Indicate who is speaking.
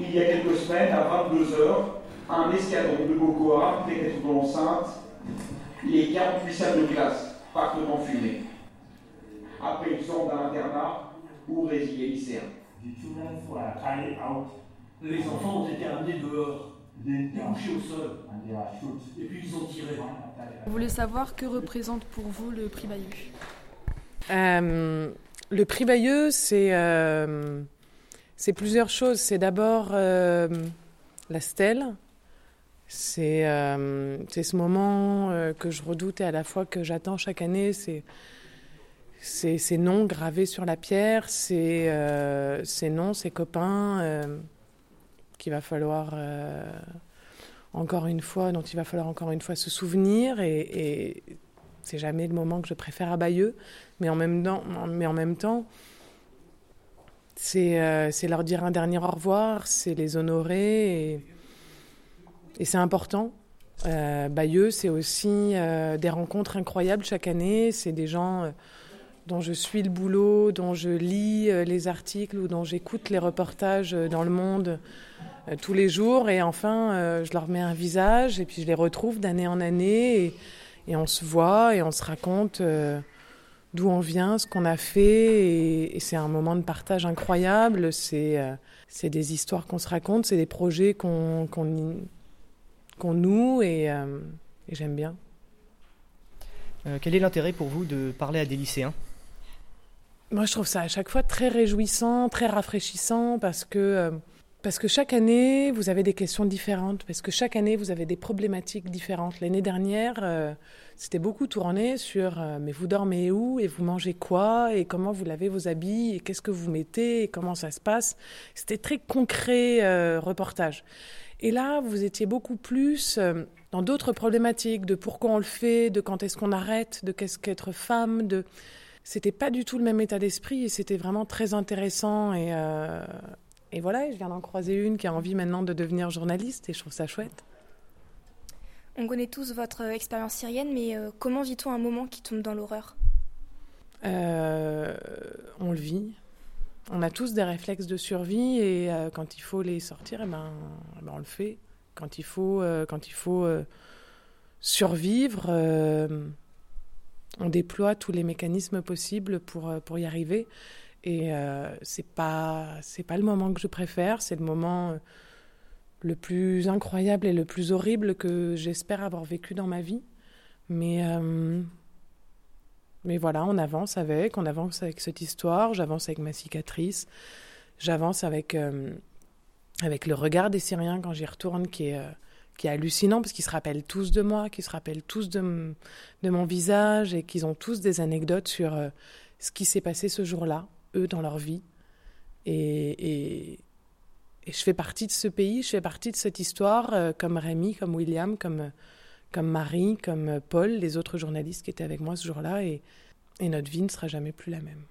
Speaker 1: il y a quelques semaines, à 22h, un escadron de Boko Haram pénètre dans l'enceinte. Les 48 salles de classe partent en fumée. Après une sorte d'un internat où résident les lycéens.
Speaker 2: Les enfants ont été amenés dehors, couchés au sol, et puis ils ont tiré.
Speaker 3: Vous voulez savoir que représente pour vous le prix Bayeux?
Speaker 4: Euh, Le prix Bayeux, c'est euh, c'est plusieurs choses. C'est d'abord euh, la stèle. C'est c'est ce moment que je redoute et à la fois que j'attends chaque année. C'est ces noms gravés sur la pierre, ces, ces noms, ces copains qu'il va falloir encore une fois, dont il va falloir encore une fois se souvenir. Et, et c'est jamais le moment que je préfère à Bayeux, mais en même temps c'est euh, leur dire un dernier au revoir, c'est les honorer, et, c'est important. Euh, Bayeux, c'est aussi euh, des rencontres incroyables chaque année. C'est des gens euh, dont je suis le boulot, dont je lis les articles ou dont j'écoute les reportages dans le monde tous les jours. Et enfin, je leur mets un visage et puis je les retrouve d'année en année. Et, on se voit et on se raconte d'où on vient, ce qu'on a fait. Et, c'est un moment de partage incroyable. C'est des histoires qu'on se raconte, c'est des projets qu'on noue et, et j'aime bien.
Speaker 5: quel est l'intérêt pour vous de parler à des lycéens?
Speaker 4: Moi, je trouve ça à chaque fois très réjouissant, très rafraîchissant parce que parce que chaque année, vous avez des questions différentes, parce que chaque année, vous avez des problématiques différentes. L'année dernière, euh, c'était beaucoup tourné sur euh, mais vous dormez où et vous mangez quoi et comment vous lavez vos habits et qu'est-ce que vous mettez et comment ça se passe. C'était très concret euh, reportage. Et là, vous étiez beaucoup plus dans d'autres problématiques de pourquoi on le fait, de quand est-ce qu'on arrête, de qu'est-ce qu'être femme, de c'était pas du tout le même état d'esprit et c'était vraiment très intéressant et et voilà, je viens d'en croiser une qui a envie maintenant de devenir journaliste et je trouve ça chouette.
Speaker 3: On connaît tous votre expérience syrienne, mais euh, comment vit-on un moment qui tombe dans l'horreur?
Speaker 4: Euh, On le vit. On a tous des réflexes de survie et euh, quand il faut les sortir, eh ben, eh ben, on le fait. Quand il faut, quand il faut survivre, on déploie tous les mécanismes possibles pour, pour y arriver. Et euh, c'est pas c'est pas le moment que je préfère, c'est le moment euh, le plus incroyable et le plus horrible que j'espère avoir vécu dans ma vie. Mais euh, mais voilà, on avance avec, on avance avec cette histoire, j'avance avec ma cicatrice, j'avance avec avec le regard des Syriens quand j'y retourne qui est qui est hallucinant parce qu'ils se rappellent tous de moi, qu'ils se rappellent tous de, de mon visage et qu'ils ont tous des anecdotes sur ce qui s'est passé ce jour-là eux dans leur vie. Et, et, je fais partie de ce pays, je fais partie de cette histoire, euh, comme Rémi, comme William, comme, comme Marie, comme Paul, les autres journalistes qui étaient avec moi ce jour-là. Et, et notre vie ne sera jamais plus la même.